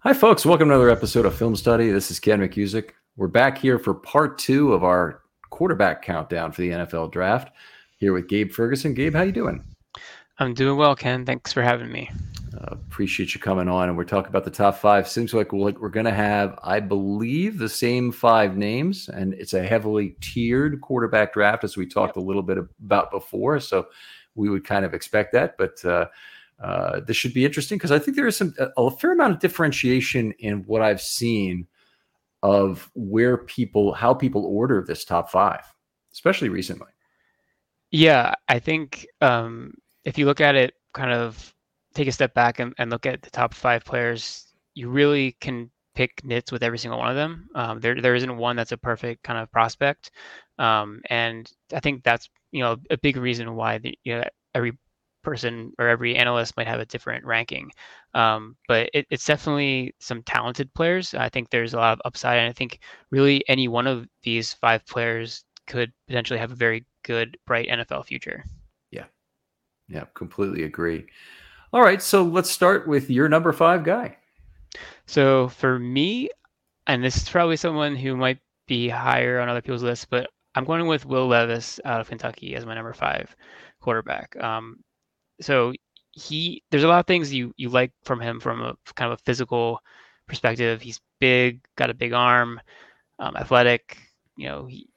Hi, folks. Welcome to another episode of Film Study. This is Ken McKusick. We're back here for part two of our quarterback countdown for the NFL draft. Here with Gabe Ferguson. Gabe, how you doing? I'm doing well, Ken. Thanks for having me. Uh, appreciate you coming on. And we're talking about the top five. Seems like we're, we're going to have, I believe, the same five names, and it's a heavily tiered quarterback draft, as we talked yep. a little bit about before. So we would kind of expect that, but. Uh, uh, this should be interesting because I think there is some a, a, fair amount of differentiation in what I've seen of where people how people order this top five, especially recently. Yeah, I think um, if you look at it, kind of take a step back and, and, look at the top five players, you really can pick nits with every single one of them. Um, there there isn't one that's a perfect kind of prospect, um, and I think that's you know a big reason why the, you know every person or every analyst might have a different ranking. Um, but it, it's definitely some talented players. I think there's a lot of upside, and I think really any one of these five players could potentially have a very good, bright NFL future. Yeah, completely agree. All right, so let's start with your number five guy. So for me, and this is probably someone who might be higher on other people's lists, but I'm going with Will Levis out of Kentucky as my number five quarterback. Um, so he there's a lot of things you you like from him from a kind of a physical perspective. He's big, got a big arm, um, athletic. You know, he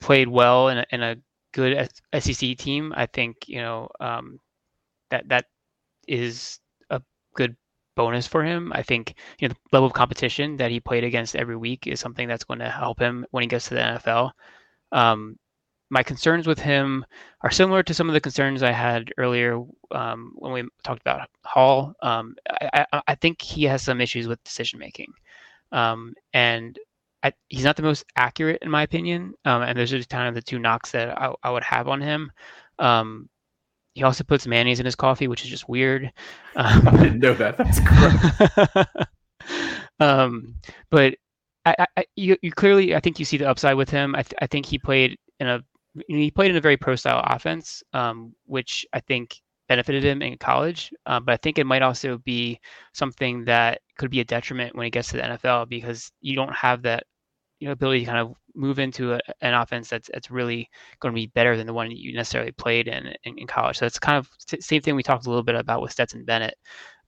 played well in a, in a good SEC team. I think you know um, that that is a good bonus for him. I think you know the level of competition that he played against every week is something that's going to help him when he gets to the NFL. Um, my concerns with him are similar to some of the concerns I had earlier um, when we talked about Hall. Um, I, I, I, think he has some issues with decision making, um, and I, he's not the most accurate in my opinion. Um, and those are kind of the two knocks that I, I would have on him. Um, he also puts mayonnaise in his coffee, which is just weird. I didn't know that. That's gross. but I, I, you, you, clearly, I think you see the upside with him. I, th- I think he played in a he played in a very pro style offense, um, which I think benefited him in college. Uh, but I think it might also be something that could be a detriment when he gets to the NFL because you don't have that you know ability to kind of move into a, an offense that's that's really going to be better than the one you necessarily played in in, in college. So it's kind of t- same thing we talked a little bit about with Stetson Bennett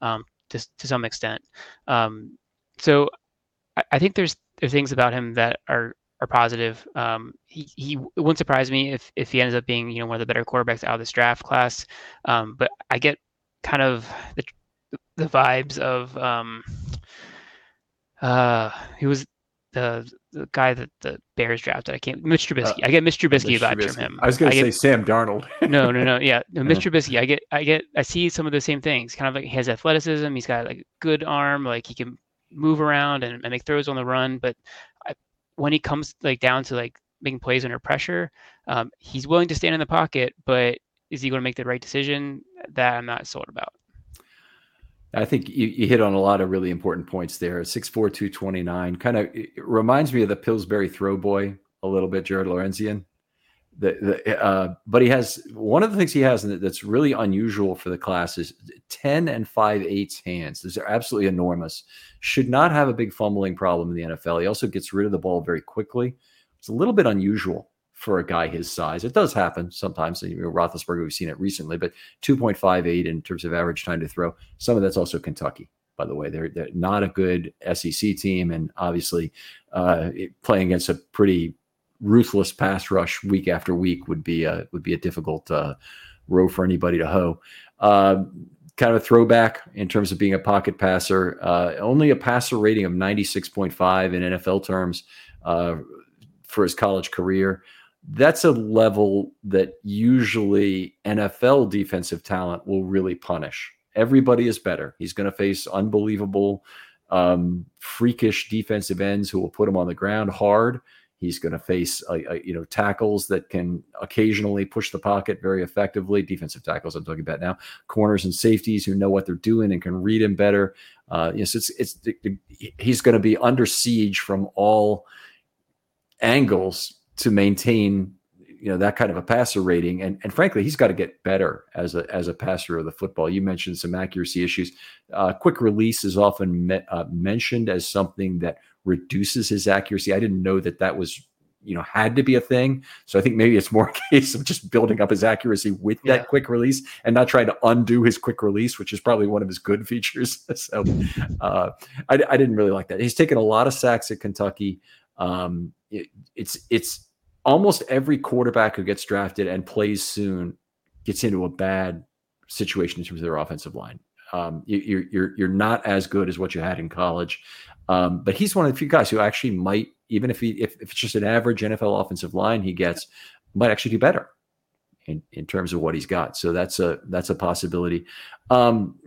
um, to to some extent. Um, so I, I think there's there's things about him that are are positive. Um, he, he it wouldn't surprise me if if he ends up being you know one of the better quarterbacks out of this draft class. Um, but I get kind of the the vibes of um, uh, he was the the guy that the Bears drafted. I can't Mitch Trubisky. Uh, I get Mitch Trubisky vibes Trubisky. from him. I was going to say get, Sam Darnold. no, no, no. Yeah, no, Mitch Trubisky. I get, I get, I see some of the same things. Kind of like he has athleticism. He's got like good arm. Like he can move around and, and make throws on the run. But when he comes like down to like making plays under pressure, um, he's willing to stand in the pocket, but is he going to make the right decision? That I'm not sold about. I think you, you hit on a lot of really important points there. 6'4", 229, kind of reminds me of the Pillsbury throw boy a little bit, Jared Lorenzen. The, the, uh, but he has one of the things he has that's really unusual for the class is 10 and 5 eighths hands. These are absolutely enormous. Should not have a big fumbling problem in the NFL. He also gets rid of the ball very quickly. It's a little bit unusual for a guy his size. It does happen sometimes. You know, Roethlisberger, we've seen it recently, but 2.58 in terms of average time to throw. Some of that's also Kentucky, by the way. They're, they're not a good SEC team, and obviously uh, playing against a pretty ruthless pass rush week after week would be a would be a difficult uh, row for anybody to hoe. Uh, kind of a throwback in terms of being a pocket passer. Uh, only a passer rating of 96.5 in NFL terms uh, for his college career. That's a level that usually NFL defensive talent will really punish. Everybody is better. He's going to face unbelievable, um, freakish defensive ends who will put him on the ground hard He's going to face uh, uh, you know tackles that can occasionally push the pocket very effectively. Defensive tackles I'm talking about now, corners and safeties who know what they're doing and can read him better. Uh, yes, it's it's he's going to be under siege from all angles to maintain you know that kind of a passer rating and and frankly he's got to get better as a as a passer of the football you mentioned some accuracy issues uh, quick release is often me, mentioned as something that reduces his accuracy. I didn't know that that was you know had to be a thing. So i think maybe it's more a case of just building up his accuracy with that quick release and not trying to undo his quick release which is probably one of his good features. So uh, I, I, didn't really like that. He's taken a lot of sacks at kentucky. Um, it, it's it's almost every quarterback who gets drafted and plays soon gets into a bad situation in terms of their offensive line. Um, you, are you're you're not as good as what you had in college, um, but he's one of the few guys who actually might, even if he if, if it's just an average NFL offensive line he gets, might actually do better in, in terms of what he's got. So that's a that's a possibility. Um,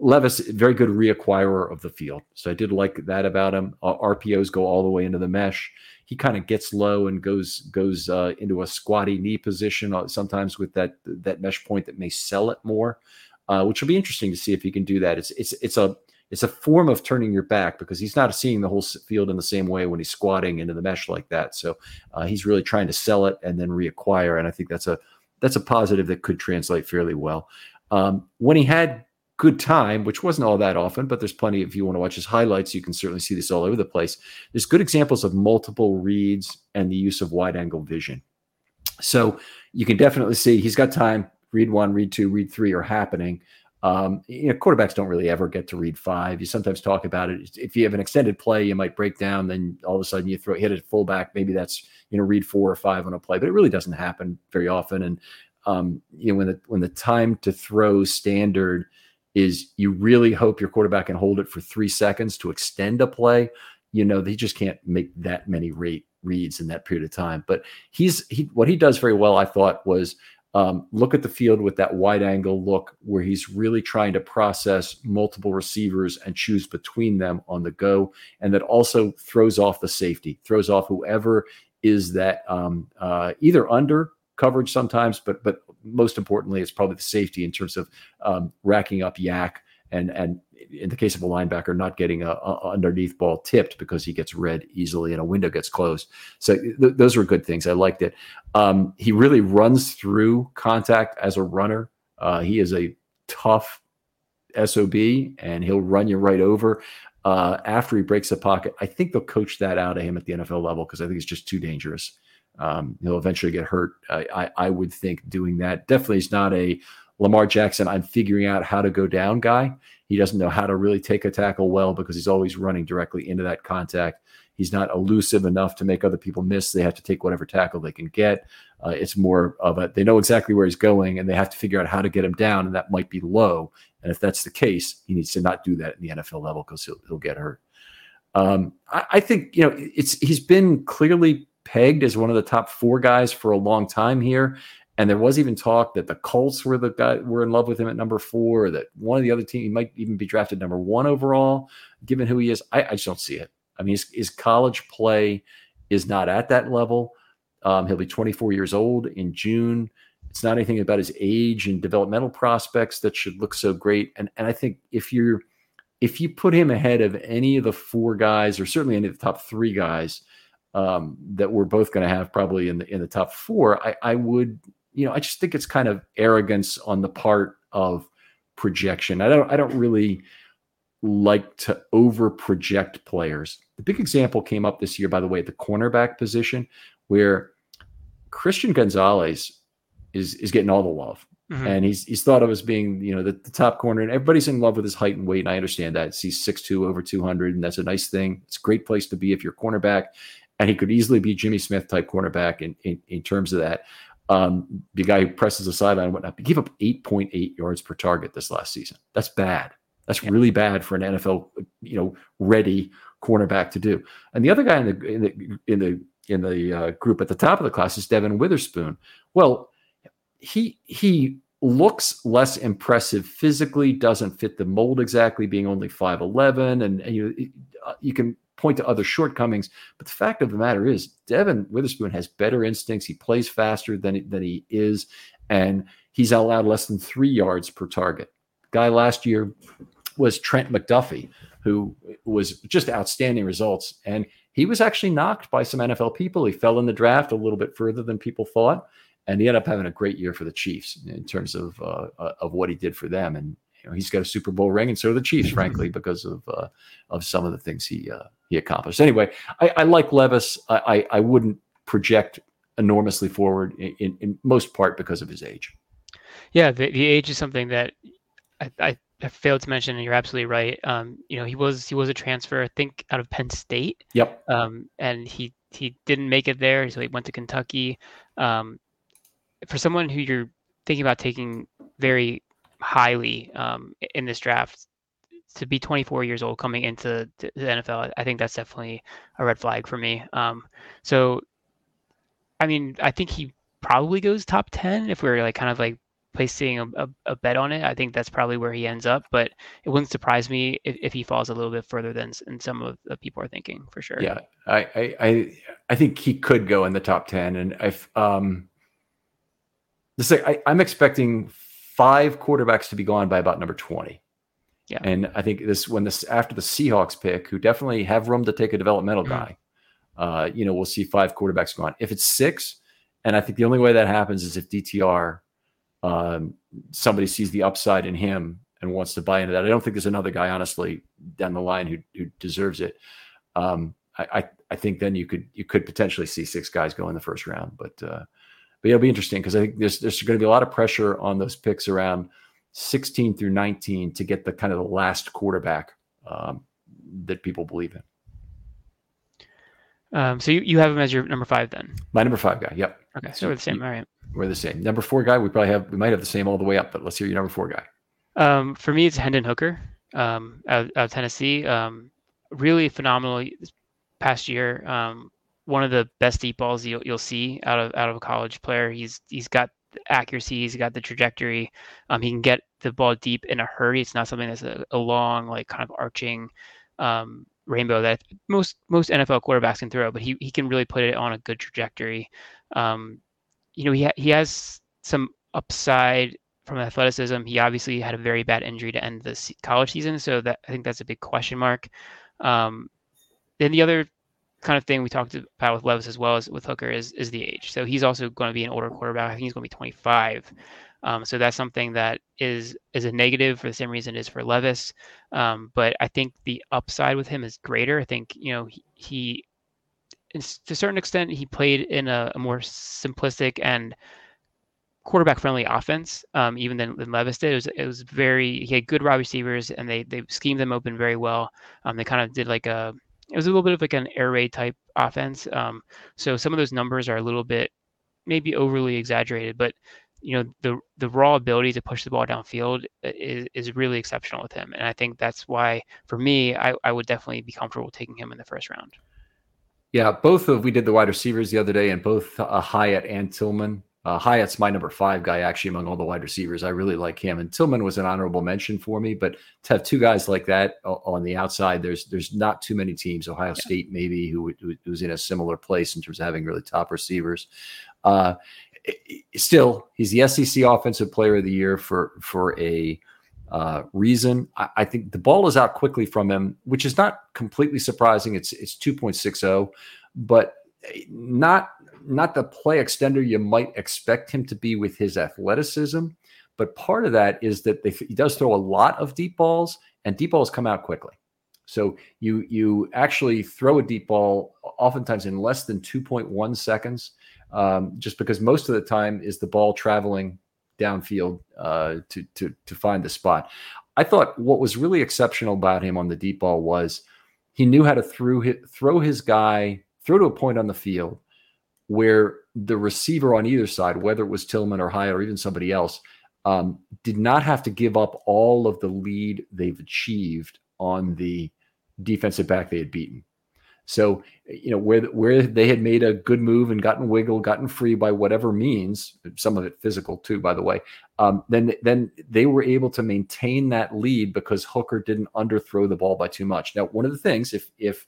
Levis, very good reacquirer of the field. So I did like that about him. Uh, RPOs go all the way into the mesh he kind of gets low and goes goes uh, into a squatty knee position uh, sometimes with that that mesh point that may sell it more, uh, which will be interesting to see if he can do that. It's it's it's a it's a form of turning your back because he's not seeing the whole field in the same way when he's squatting into the mesh like that. So uh, he's really trying to sell it and then reacquire, and I think that's a that's a positive that could translate fairly well. Um, when he had good time, which wasn't all that often, but there's plenty. If you want to watch his highlights, you can certainly see this all over the place. There's good examples of multiple reads and the use of wide angle vision. So you can definitely see he's got time. Read one, read two, read three are happening. Um, you know, quarterbacks don't really ever get to read five. You sometimes talk about it. If you have an extended play, you might break down. Then all of a sudden you throw hit it fullback. Maybe that's you know read four or five on a play, but it really doesn't happen very often. And um, you know when the when the time to throw standard is you really hope your quarterback can hold it for three seconds to extend a play. You know, they just can't make that many rate reads in that period of time. But he's he what he does very well, I thought, was um, look at the field with that wide angle look where he's really trying to process multiple receivers and choose between them on the go. And that also throws off the safety, throws off whoever is that um, uh, either under coverage sometimes, but but most importantly, it's probably the safety in terms of um, racking up YAC and and in the case of a linebacker, not getting a, a, underneath ball tipped because he gets read easily and a window gets closed. So th- those were good things. I liked it. Um, he really runs through contact as a runner. Uh, he is a tough sob, and he'll run you right over. Uh, after he breaks the pocket, I think they'll coach that out of him at the NFL level because I think it's just too dangerous um, he'll eventually get hurt. I, I, I, would think doing that definitely is not a Lamar Jackson. I'm figuring out how to go down guy. He doesn't know how to really take a tackle well because he's always running directly into that contact. He's not elusive enough to make other people miss. They have to take whatever tackle they can get. Uh, it's more of a they know exactly where he's going and they have to figure out how to get him down, and that might be low. And if that's the case, he needs to not do that in the NFL level because he'll, he'll get hurt. Um, I, I, think you know it's he's been clearly pegged as one of the top four guys for a long time here. And there was even talk that the Colts were the guy were in love with him at number four, that one of the other team he might even be drafted number one overall, given who he is. I, I just don't see it. I mean, his, his, college play is not at that level. Um, he'll be 24 years old in June. It's not anything about his age and developmental prospects that should look so great. And and I think if you're if you put him ahead of any of the four guys, or certainly any of the top three guys um, that we're both going to have probably in the in the top four, I, I would, you know, I just think it's kind of arrogance on the part of projection. I don't I don't really like to over project players. The big example came up this year, by the way, at the cornerback position, where Christian Gonzalez is is getting all the love. Mm-hmm. And he's he's thought of as being, you know, the, the, top corner, and everybody's in love with his height and weight. And I understand that. He's 6'2 over 200, and that's a nice thing. It's a great place to be if you're a cornerback and he could easily be Jimmy Smith type cornerback in, in, in terms of that. Um, the guy who presses the sideline and whatnot, he gave up 8.8 yards per target this last season. That's bad. That's yeah. really bad for an NFL, you know, ready cornerback to do. And the other guy in the in the in the in the uh, group at the top of the class is Devon Witherspoon. Well, he he looks less impressive physically, doesn't fit the mold exactly, being only 5'11. And, and you, you can point to other shortcomings. But the fact of the matter is, Devon Witherspoon has better instincts. He plays faster than, than he is, and he's allowed less than three yards per target. Guy last year was Trent McDuffie, who was just outstanding results. And he was actually knocked by some NFL people. He fell in the draft a little bit further than people thought. And he ended up having a great year for the Chiefs in terms of uh, uh of what he did for them. And you know, he's got a Super Bowl ring, and so do the Chiefs, frankly, because of uh, of some of the things he uh, he accomplished. Anyway, I, I like Levis. I, I, I wouldn't project enormously forward in, in, in, most part because of his age. Yeah, the, the age is something that I, I I failed to mention, and you're absolutely right. Um, you know, he was he was a transfer, I think, out of Penn State. Yep. Um, and he he didn't make it there, so he went to Kentucky. Um, for someone who you're thinking about taking very highly um, in this draft, to be 24 years old coming into the NFL, I think that's definitely a red flag for me. Um, so, I mean, I think he probably goes top 10 if we're like kind of like placing a, a, a, bet on it, I think that's probably where he ends up. But it wouldn't surprise me if, if he falls a little bit further than, than some of the people are thinking for sure. Yeah, I I I think he could go in the top ten, and if um, this I, I'm expecting five quarterbacks to be gone by about number twenty. Yeah, and I think this when this after the Seahawks pick, who definitely have room to take a developmental mm-hmm. guy. Uh, you know, we'll see five quarterbacks gone. If it's six, and I think the only way that happens is if DTR um, somebody sees the upside in him and wants to buy into that. I don't think there's another guy, honestly, down the line who, who deserves it. Um, I, I, I think then you could you could potentially see six guys go in the first round, but uh, but it'll be interesting because I think there's there's going to be a lot of pressure on those picks around 16 through 19 to get the kind of the last quarterback um, that people believe in. Um, so you, you have him as your number five then? My number five guy. Yep. Okay, so we're the same. All right. We're the same. Number four guy, we probably have we might have the same all the way up, but let's hear your number four guy. Um, for me, it's Hendon Hooker um, out, out of Tennessee. Um, really phenomenal past year. Um, one of the best deep balls you'll, you'll see out of out of a college player. He's he's got accuracy. He's got the trajectory. Um, he can get the ball deep in a hurry. It's not something that's a, a long, like kind of arching um, rainbow that most most NFL quarterbacks can throw, but he he can really put it on a good trajectory. Um, you know, he ha- he has some upside from athleticism. He obviously had a very bad injury to end the college season, so that I think that's a big question mark. Um, then the other kind of thing we talked about with Levis as well as with Hooker is is the age. So he's also going to be an older quarterback. I think he's going to be 25. Um, so that's something that is is a negative for the same reason it is for Levis. Um, but I think the upside with him is greater. I think you know he, he to a certain extent he played in a, a more simplistic and quarterback friendly offense, um, even than, than Levis did. It was, it was very he had good wide receivers and they they schemed them open very well. Um, they kind of did like a it was a little bit of like an air raid type offense. Um, so some of those numbers are a little bit maybe overly exaggerated, but you know the the raw ability to push the ball downfield is, is really exceptional with him and i think that's why for me I, I would definitely be comfortable taking him in the first round yeah both of we did the wide receivers the other day and both uh, hyatt and tillman uh, hyatt's my number five guy actually among all the wide receivers i really like him and tillman was an honorable mention for me but to have two guys like that on the outside there's there's not too many teams ohio yeah. state maybe who, who who's in a similar place in terms of having really top receivers uh, still, he's the SEC Offensive Player of the Year for for a uh, reason. I, I, think the ball is out quickly from him, which is not completely surprising. It's it's 2.60, but not not the play extender you might expect him to be with his athleticism. But part of that is that they, he does throw a lot of deep balls, and deep balls come out quickly. So you you actually throw a deep ball oftentimes in less than 2.1 seconds um, just because most of the time is the ball traveling downfield uh, to to to find the spot. I thought what was really exceptional about him on the deep ball was he knew how to his, throw his guy throw to a point on the field where the receiver on either side, whether it was Tillman or Hyatt or even somebody else, um, did not have to give up all of the lead they've achieved on the defensive back they had beaten. So, you know, where where they had made a good move and gotten wiggle, gotten free by whatever means, some of it physical too, by the way, um, then then they were able to maintain that lead because Hooker didn't underthrow the ball by too much. Now, one of the things, if if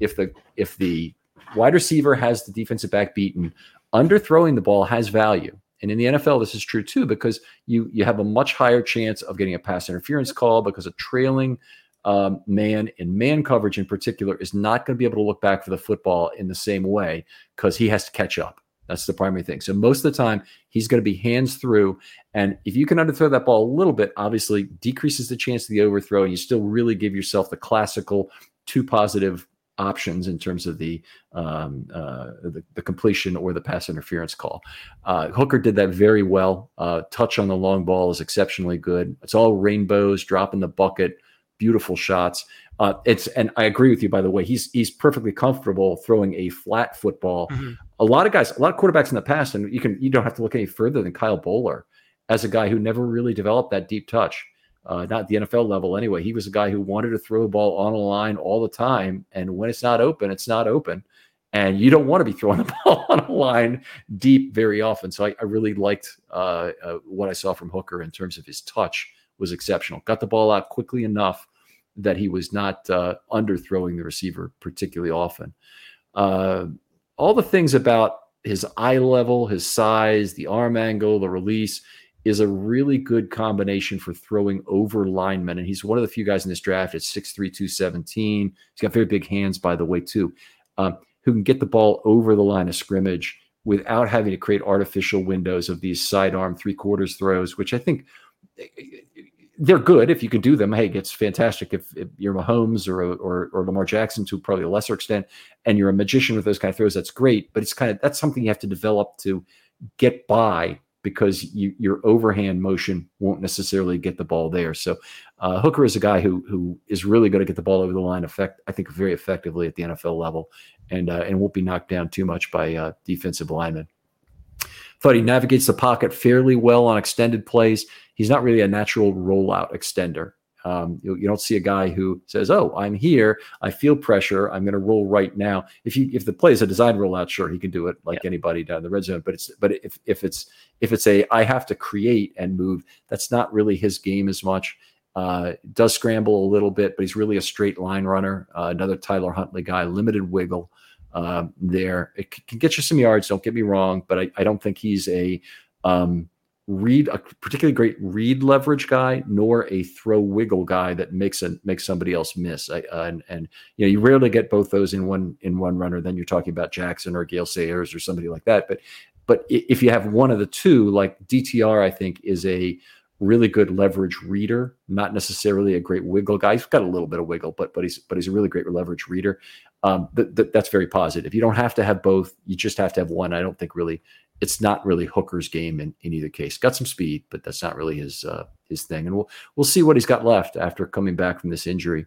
if the if the wide receiver has the defensive back beaten, underthrowing the ball has value. And in the NFL, this is true too, because you you have a much higher chance of getting a pass interference call because a trailing um, man in man coverage in particular is not going to be able to look back for the football in the same way because he has to catch up. That's the primary thing. So most of the time, he's going to be hands through. And if you can underthrow that ball a little bit, obviously decreases the chance of the overthrow. And you still really give yourself the classical two positive options in terms of the, um, uh, the, the completion or the pass interference call. Uh, Hooker did that very well. Uh, touch on the long ball is exceptionally good. It's all rainbows, drop in the bucket, beautiful shots. Uh, it's and I agree with you. By the way, he's he's perfectly comfortable throwing a flat football. Mm-hmm. A lot of guys, a lot of quarterbacks in the past, and you can you don't have to look any further than Kyle Boller as a guy who never really developed that deep touch uh, not the NFL level anyway. He was a guy who wanted to throw the ball on a line all the time. And when it's not open, it's not open. And you don't want to be throwing the ball on a line deep very often. So I, I really liked uh, uh, what I saw from Hooker in terms of his touch was exceptional. Got the ball out quickly enough that he was not uh, underthrowing the receiver particularly often. Uh, all the things about his eye level, his size, the arm angle, the release – is a really good combination for throwing over linemen. And he's one of the few guys in this draft at 6'3, 217. He's got very big hands, by the way, too, um, who can get the ball over the line of scrimmage without having to create artificial windows of these sidearm three quarters throws, which I think eh, eh, eh, they're good if you can do them. Hey, it's fantastic if, if you're Mahomes or, or, or Lamar Jackson to probably a lesser extent, and you're a magician with those kind of throws. That's great, but it's kind of that's something you have to develop to get by because you, your overhand motion won't necessarily get the ball there. So uh, Hooker is a guy who who is really going to get the ball over the line. Effect I think very effectively at the NFL level, and uh, and won't be knocked down too much by uh, defensive linemen. Thought he navigates the pocket fairly well on extended plays. He's not really a natural rollout extender. Um, you, you, don't see a guy who says, "Oh, I'm here. I feel pressure. I'm going to roll right now." If you if the play is a design rollout, sure, he can do it like yeah. anybody down the red zone. But it's but if if it's if it's a I have to create and move, that's not really his game as much. Uh, does scramble a little bit, but he's really a straight line runner. Uh, another Tyler Huntley guy, limited wiggle uh, there. It can get you some yards. Don't get me wrong, but I, I don't think he's a um, read a particularly great read leverage guy nor a throw wiggle guy that makes a makes somebody else miss. I, uh, and and you know you rarely get both those in one in one runner. Then you're talking about jackson or gale sayers or somebody like that. But but if you have one of the two like dtr i think is a really good leverage reader not necessarily a great wiggle guy. He's got a little bit of wiggle but but he's but he's a really great leverage reader. Um, th- th- that's very positive. You don't have to have both. You just have to have one. I don't think really it's not really Hooker's game in, in either case. Got some speed, but that's not really his uh, his thing. And we'll we'll see what he's got left after coming back from this injury.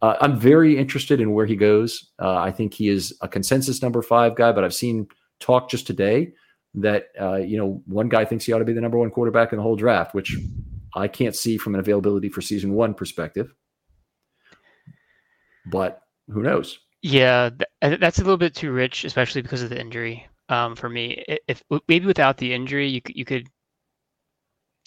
Uh, I'm very interested in where he goes. Uh, I think he is a consensus number five guy, but I've seen talk just today that uh, you know one guy thinks he ought to be the number one quarterback in the whole draft, which I can't see from an availability for season one perspective. But who knows? Yeah, that's a little bit too rich, especially because of the injury um, for me. If maybe without the injury, you you could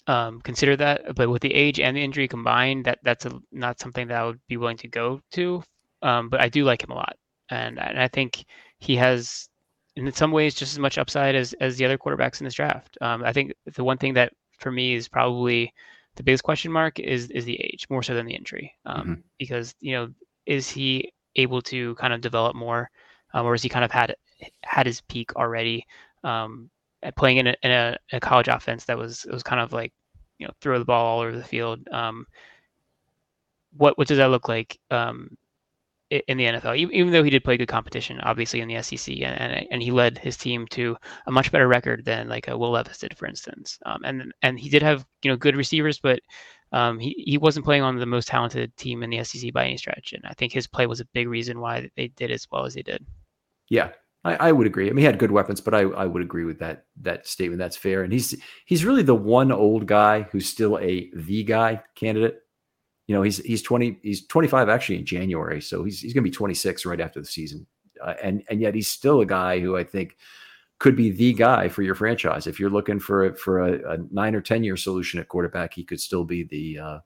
um, consider that, but with the age and the injury combined, that that's a, not something that I would be willing to go to. Um, but I do like him a lot, and and I think he has, in some ways, just as much upside as as the other quarterbacks in this draft. Um, I think the one thing that for me is probably the biggest question mark is is the age more so than the injury, um, mm-hmm. because you know is he able to kind of develop more, um, or is he kind of had had his peak already. Um, playing in, a, in a, a, college offense that was it was kind of like you know throw the ball all over the field. Um, what what does that look like um, in the NFL? Even though he did play good competition, obviously in the SEC, and, and, he led his team to a much better record than like a Will Levis did, for instance. Um, and and he did have you know good receivers, but um, he, he wasn't playing on the most talented team in the SEC by any stretch. And I think his play was a big reason why they did as well as they did. Yeah, I, I, would agree. I mean, he had good weapons, but I, I would agree with that that statement. That's fair. And he's he's really the one old guy who's still a the guy candidate. You know, he's he's twenty he's twenty five actually in January, so he's he's going to be twenty six right after the season, uh, and and yet he's still a guy who I think could be the guy for your franchise. If you're looking for a, for a, a nine or ten year solution at quarterback, he could still be the uh,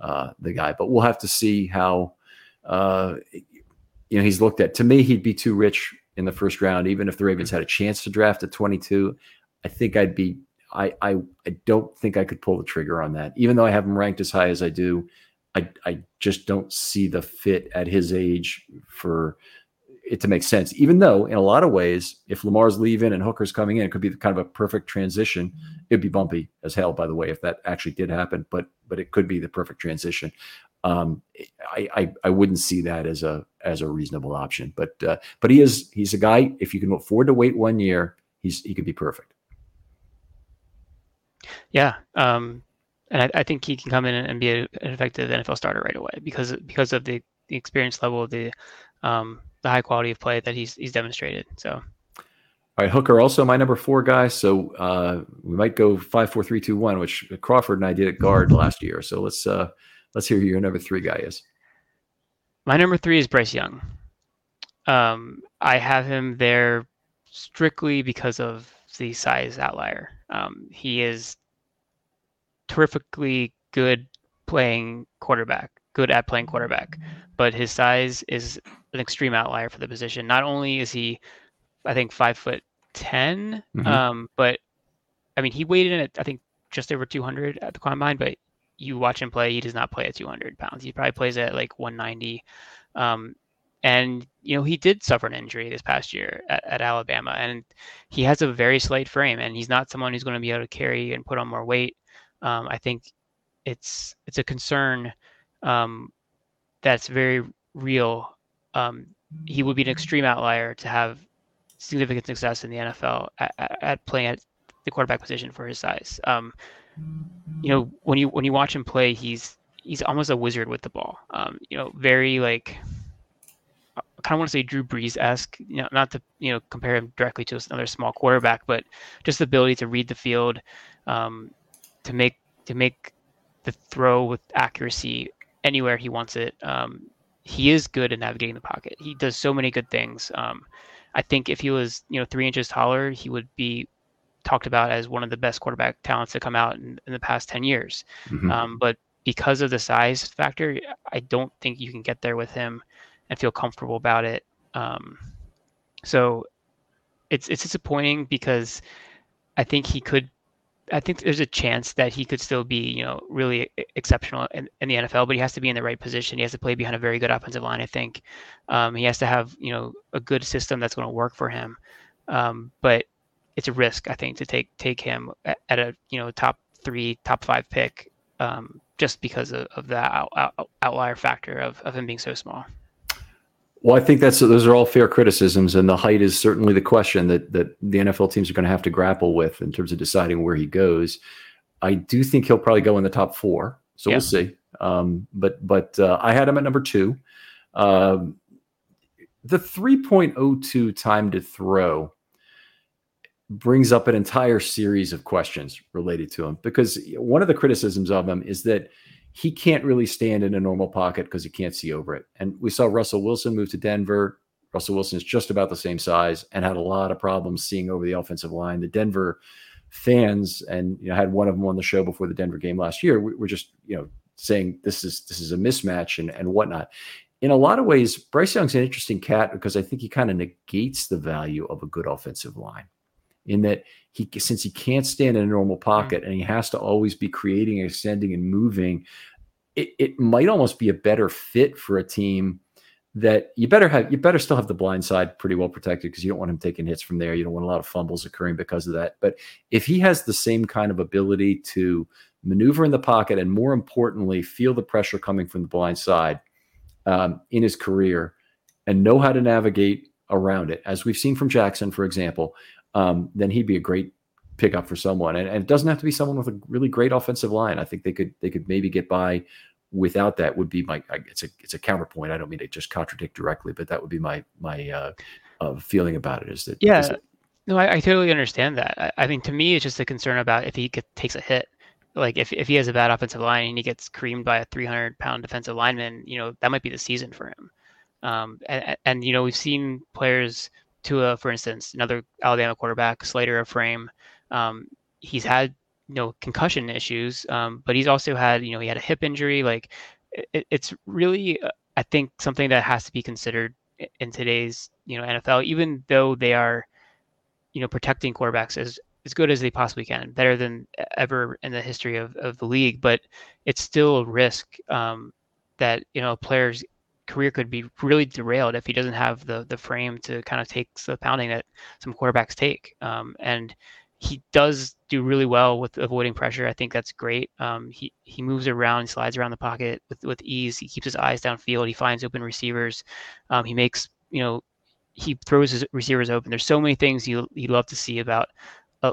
uh, the guy. But we'll have to see how. Uh, you know, he's looked at. To me, he'd be too rich in the first round, even if the Ravens hmm. had a chance to draft at 22. I think I'd be. I, I I don't think I could pull the trigger on that, even though I have him ranked as high as I do. I I just don't see the fit at his age for it to make sense. Even though, in a lot of ways, if Lamar's leaving and Hooker's coming in, it could be kind of a perfect transition. Hmm. It'd be bumpy as hell, by the way, if that actually did happen. But but it could be the perfect transition. Um, I, I, I wouldn't see that as a as a reasonable option. But uh, but he is he's a guy. If you can afford to wait one year, he's he could be perfect. Yeah, um, and I, I, think he can come in and be an effective NFL starter right away because because of the, the experience level, the um, the high quality of play that he's he's demonstrated. So. All right, Hooker also my number four guy. So uh, we might go five, four, three, two, one, which Crawford and I did at guard last year. So let's uh, let's hear who your number three guy is. My number three is Bryce Young. Um, I have him there strictly because of the size outlier. Um, he is terrifically good playing quarterback, good at playing quarterback, but his size is an extreme outlier for the position. Not only is he, I think, five foot 10 mm-hmm. um, but I mean, he weighed in at I think just over 200 at the combine, but you watch him play, he does not play at 200 pounds. He probably plays at like 190. Um, and you know he did suffer an injury this past year at, at, Alabama, and he has a very slight frame, and he's not someone who's going to be able to carry and put on more weight. Um, I think it's it's a concern um, that's very real. Um, he would be an extreme outlier to have significant success in the NFL at, at playing at the quarterback position for his size. You know, when you when you watch him play, he's he's almost a wizard with the ball. Um, you know, very like I kind of want to say Drew Brees esque. You know, not to you know compare him directly to another small quarterback, but just the ability to read the field, um, to make to make the throw with accuracy anywhere he wants it. Um, he is good at navigating the pocket. He does so many good things. Um, I think if he was, you know, three inches taller, he would be talked about as one of the best quarterback talents to come out in, in the past 10 years. Mm-hmm. Um, but because of the size factor, I don't think you can get there with him and feel comfortable about it. Um, so it's it's disappointing because I think he could I think there's a chance that he could still be, you know, really exceptional in, in, the NFL, but he has to be in the right position. He has to play behind a very good offensive line. I think um, he has to have, you know, a good system that's going to work for him. Um, but it's a risk, I think, to take take him at, a, you know, top three, top five pick, um, just because of, of that out, out, outlier factor of, of him being so small. Well, I think that's those are all fair criticisms, and the height is certainly the question that that the NFL teams are going to have to grapple with in terms of deciding where he goes. I do think he'll probably go in the top four, so yeah. we'll see. Um, but but uh, I had him at number two. Um, the 3.02 time to throw brings up an entire series of questions related to him because one of the criticisms of him is that he can't really stand in a normal pocket because he can't see over it. And we saw Russell Wilson move to Denver. Russell Wilson is just about the same size and had a lot of problems seeing over the offensive line. The Denver fans, and you know, had one of them on the show before the Denver game last year. We were just you know saying this is this is a mismatch and and whatnot. In a lot of ways, Bryce Young's an interesting cat because I think he kind of negates the value of a good offensive line in that he since he can't stand in a normal pocket and he has to always be creating extending and moving it, it might almost be a better fit for a team that you better have you better still have the blind side pretty well protected because you don't want him taking hits from there. You don't want a lot of fumbles occurring because of that. But if he has the same kind of ability to maneuver in the pocket and more importantly feel the pressure coming from the blind side um, in his career and know how to navigate around it as we've seen from jackson for example um, then he'd be a great pickup for someone. And, and, it doesn't have to be someone with a really great offensive line. I think they could they could maybe get by without that. Would be my it's a it's a counterpoint. I don't mean to just contradict directly, but that would be my my uh, uh, feeling about it. Is that yeah. Is no, I, I, totally understand that. I, I, mean, to me, it's just a concern about if he get, takes a hit. Like if, if he has a bad offensive line and he gets creamed by a 300 pound defensive lineman, you know that might be the season for him. Um, and, and you know we've seen players Tua, for instance, another Alabama quarterback, Slater of frame. Um, he's had you know concussion issues, um, but he's also had you know he had a hip injury. Like it, it's really, uh, I think, something that has to be considered in today's you know NFL, even though they are, you know, protecting quarterbacks as as good as they possibly can, better than ever in the history of, of the league. But it's still a risk um, that you know player's career could be really derailed if he doesn't have the the frame to kind of take the pounding that some quarterbacks take. Um, and he does do really well with avoiding pressure. I think that's great. Um, he he moves around, slides around the pocket with with ease. He keeps his eyes downfield. He finds open receivers. Um, he makes you know he throws his receivers open. There's so many things you you love to see about uh,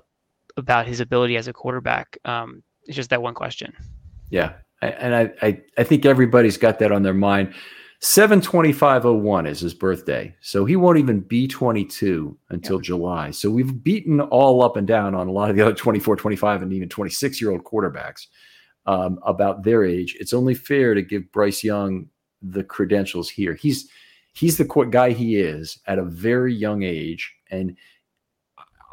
about his ability as a quarterback. Um, it's just that one question. Yeah, and I, I I think everybody's got that on their mind. 72501 is his birthday. So he won't even be 22 until yeah. July. So we've beaten all up and down on a lot of the other 24, 25, and even 26 year old quarterbacks um, about their age. It's only fair to give Bryce Young the credentials here. He's he's the guy he is at a very young age. And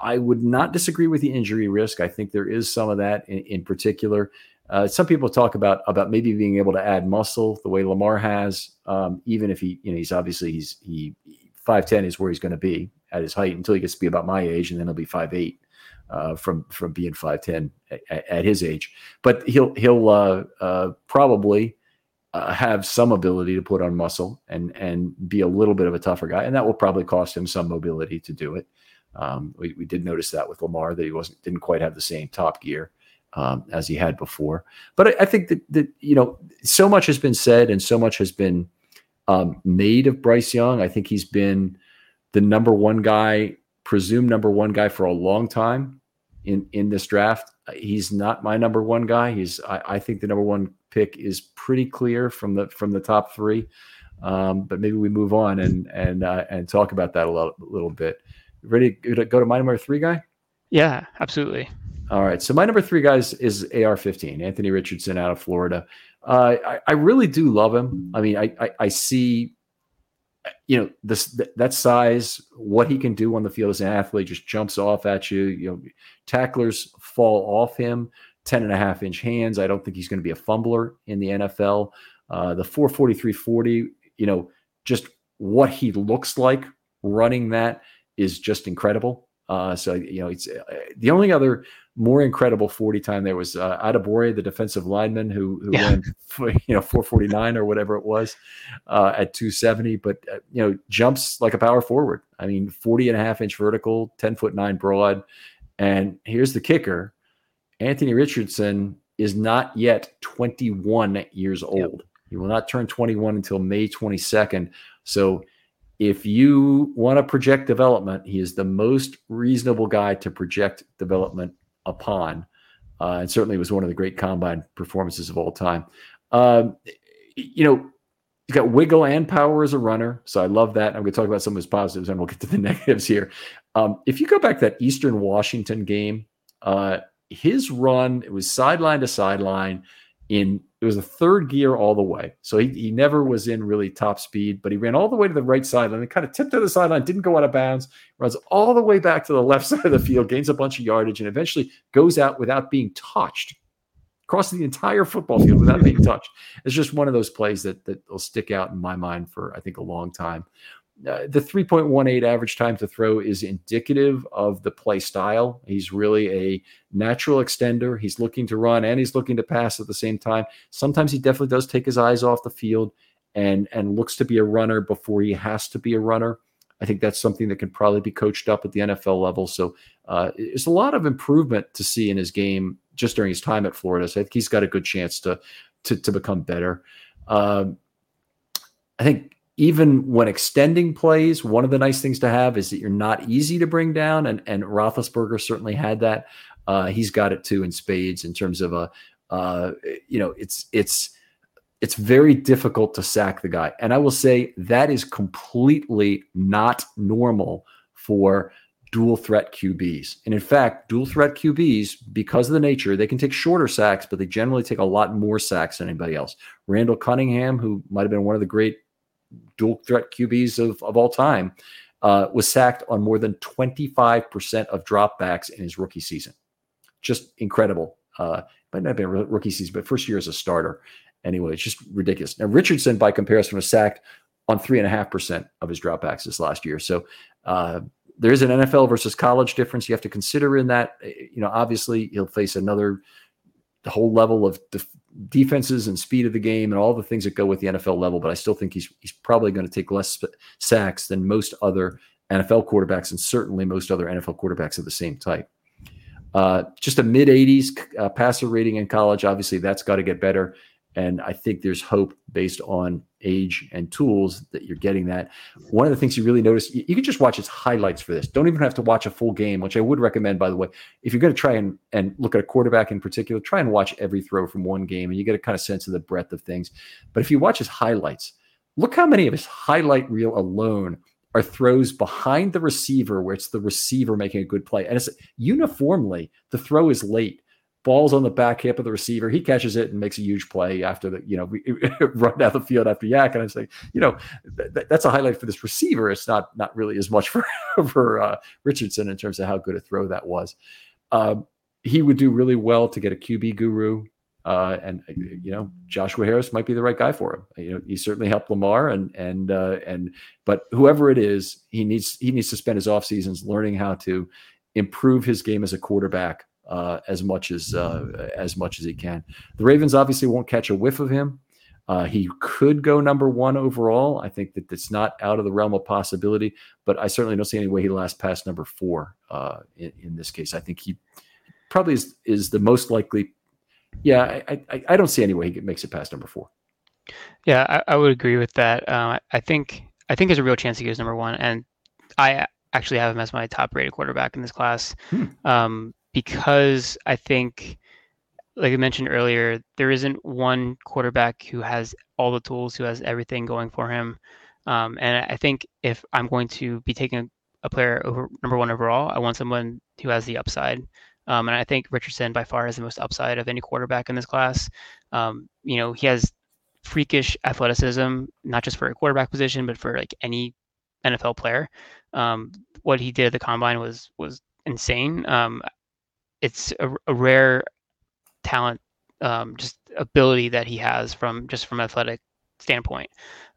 I would not disagree with the injury risk. I think there is some of that in, in particular. Uh, some people talk about about maybe being able to add muscle the way Lamar has, um, even if he, you know, he's obviously he's he five ten is where he's going to be at his height until he gets to be about my age, and then he'll be five eight uh, from from being five ten at, his age. But he'll he'll uh, uh probably uh, have some ability to put on muscle and and be a little bit of a tougher guy, and that will probably cost him some mobility to do it. Um, we, we did notice that with Lamar that he wasn't didn't quite have the same top gear um, as he had before. But I, I, think that, that, you know, so much has been said and so much has been um, made of Bryce Young. I think he's been the number one guy, presumed number one guy for a long time in, in this draft. He's not my number one guy. He's, I, I think the number one pick is pretty clear from the, from the top three. Um, but maybe we move on and, and, uh, and talk about that a little, a little bit. Ready to go to my number three guy? Yeah, absolutely. All right. So my number three guys is AR-15, Anthony Richardson out of Florida. Uh, I, I, really do love him. I mean, I, I, I see, you know, this that size, what he can do on the field as an athlete, just jumps off at you. You know, tacklers fall off him. 10 and a half inch hands. I don't think he's going to be a fumbler in the NFL. Uh, the 443 you know, just what he looks like running that is just incredible. Uh, so, you know, it's uh, the only other more incredible 40 time there was uh, Adebawore, the defensive lineman who, who yeah. went, you know, 449 or whatever it was uh, at 270, but, uh, you know, jumps like a power forward. I mean, 40 and a half inch vertical, 10 foot nine broad. And here's the kicker Anthony Richardson is not yet 21 years old. Yep. He will not turn 21 until May 22nd. So, if you want to project development, he is the most reasonable guy to project development upon. Uh, and certainly was one of the great combine performances of all time. Um, you know, he's got wiggle and power as a runner. So I love that. I'm going to talk about some of his positives and we'll get to the negatives here. Um, if you go back to that Eastern Washington game, uh, his run, it was sideline to sideline in it was a third gear all the way. So he, he never was in really top speed, but he ran all the way to the right sideline and kind of tipped to the sideline, didn't go out of bounds, runs all the way back to the left side of the field, gains a bunch of yardage, and eventually goes out without being touched, across the entire football field without being touched. It's just one of those plays that that will stick out in my mind for I think a long time. Uh, the 3.18 average time to throw is indicative of the play style. He's really a natural extender. He's looking to run and he's looking to pass at the same time. Sometimes he definitely does take his eyes off the field and and looks to be a runner before he has to be a runner. I think that's something that can probably be coached up at the NFL level. So uh, there's a lot of improvement to see in his game just during his time at Florida. So I think he's got a good chance to to, to become better. Um, I think even when extending plays, one of the nice things to have is that you're not easy to bring down, and and Roethlisberger certainly had that. Uh, he's got it too in spades in terms of a, uh, you know, it's it's it's very difficult to sack the guy, and I will say that is completely not normal for dual threat QBs. And in fact, dual threat QBs, because of the nature, they can take shorter sacks, but they generally take a lot more sacks than anybody else. Randall Cunningham, who might have been one of the great dual threat QBs of, of all time, uh, was sacked on more than 25% of dropbacks in his rookie season. Just incredible. Uh, might not have been rookie season, but first year as a starter. Anyway, it's just ridiculous. Now, Richardson, by comparison, was sacked on three and a half percent of his dropbacks this last year. So uh, there is an NFL versus college difference you have to consider in that. You know, obviously he'll face another whole level of def- defenses and speed of the game and all the things that go with the NFL level. But I still think he's he's probably going to take less sacks than most other NFL quarterbacks and certainly most other NFL quarterbacks of the same type. Uh, just a mid 80s uh, passer rating in college. Obviously, that's got to get better. And I think there's hope based on age and tools that you're getting that. One of the things you really notice, you, can just watch his highlights for this. Don't even have to watch a full game, which I would recommend, by the way. If you're going to try and, and look at a quarterback in particular, try and watch every throw from one game and you get a kind of sense of the breadth of things. But if you watch his highlights, look how many of his highlight reel alone are throws behind the receiver where it's the receiver making a good play. And it's uniformly the throw is late Ball's on the back hip of the receiver. He catches it and makes a huge play after the, you know, run down the field after YAC. And I'm you know, th- that's a highlight for this receiver. It's not not really as much for for uh, Richardson in terms of how good a throw that was. Um, he would do really well to get a QB guru. Uh, and you know Joshua Harris might be the right guy for him. You know he certainly helped Lamar and and uh, and but whoever it is, he needs he needs to spend his off seasons learning how to improve his game as a quarterback uh, as much as uh, as much as he can. The Ravens obviously won't catch a whiff of him. Uh, he could go number one overall. I think that it's not out of the realm of possibility, but I certainly don't see any way he lasts past number four uh, in, in, this case. I think he probably is, is the most likely. Yeah, I, I, I, don't see any way he makes it past number four. Yeah, I, I would agree with that. Um, I think I think there's a real chance he goes number one, and I actually have him as my top rated quarterback in this class. Hmm. Um, because I think, like I mentioned earlier, there isn't one quarterback who has all the tools, who has everything going for him. Um, and I think if I'm going to be taking a player over number one overall, I want someone who has the upside. Um, and I think Richardson by far has the most upside of any quarterback in this class. Um, you know, he has freakish athleticism, not just for a quarterback position, but for like any NFL player. Um, what he did at the combine was was insane. Um, it's a, a rare talent, um, just ability that he has from just from athletic standpoint.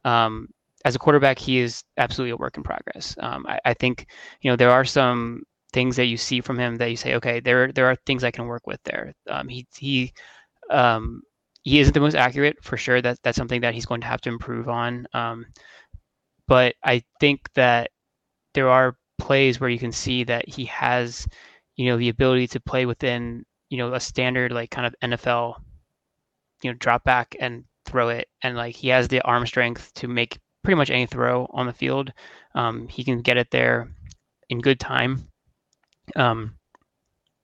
Um, as a quarterback, he is absolutely a work in progress. Um, I, I, think you know there are some things that you see from him that you say, okay, there there are things I can work with there. Um, he he um, he isn't the most accurate for sure. That that's something that he's going to have to improve on. Um, but I think that there are plays where you can see that he has you know, the ability to play within, you know, a standard like kind of NFL, you know, drop back and throw it. And like he has the arm strength to make pretty much any throw on the field. Um, he can get it there in good time. Um,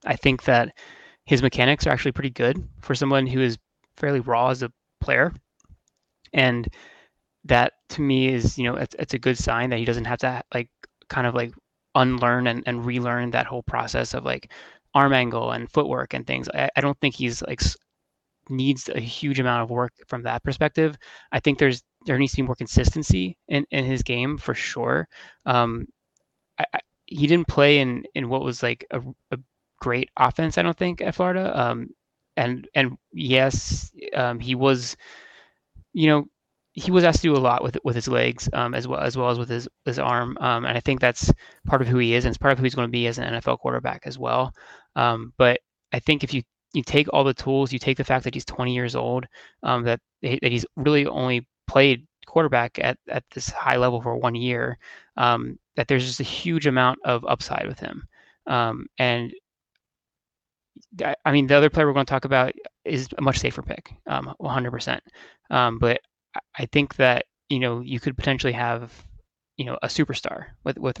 I think that his mechanics are actually pretty good for someone who is fairly raw as a player. And that to me is, you know, it's, it's a good sign that he doesn't have to like kind of like unlearn and, and relearn that whole process of like arm angle and footwork and things. I, I don't think he's like needs a huge amount of work from that perspective. I think there's there needs to be more consistency in, in his game for sure. Um, I, I, he didn't play in in what was like a, a great offense. I don't think at Florida. Um, and and yes, um, he was, you know, he was asked to do a lot with with his legs um, as well as well as with his his arm, um, and I think that's part of who he is, and it's part of who he's going to be as an NFL quarterback as well. Um, but I think if you you take all the tools, you take the fact that he's 20 years old, um, that that he's really only played quarterback at at this high level for one year, um, that there's just a huge amount of upside with him, um, and I mean, the other player we're going to talk about is a much safer pick, um, 100%. Um, but I think that you know you could potentially have you know a superstar with with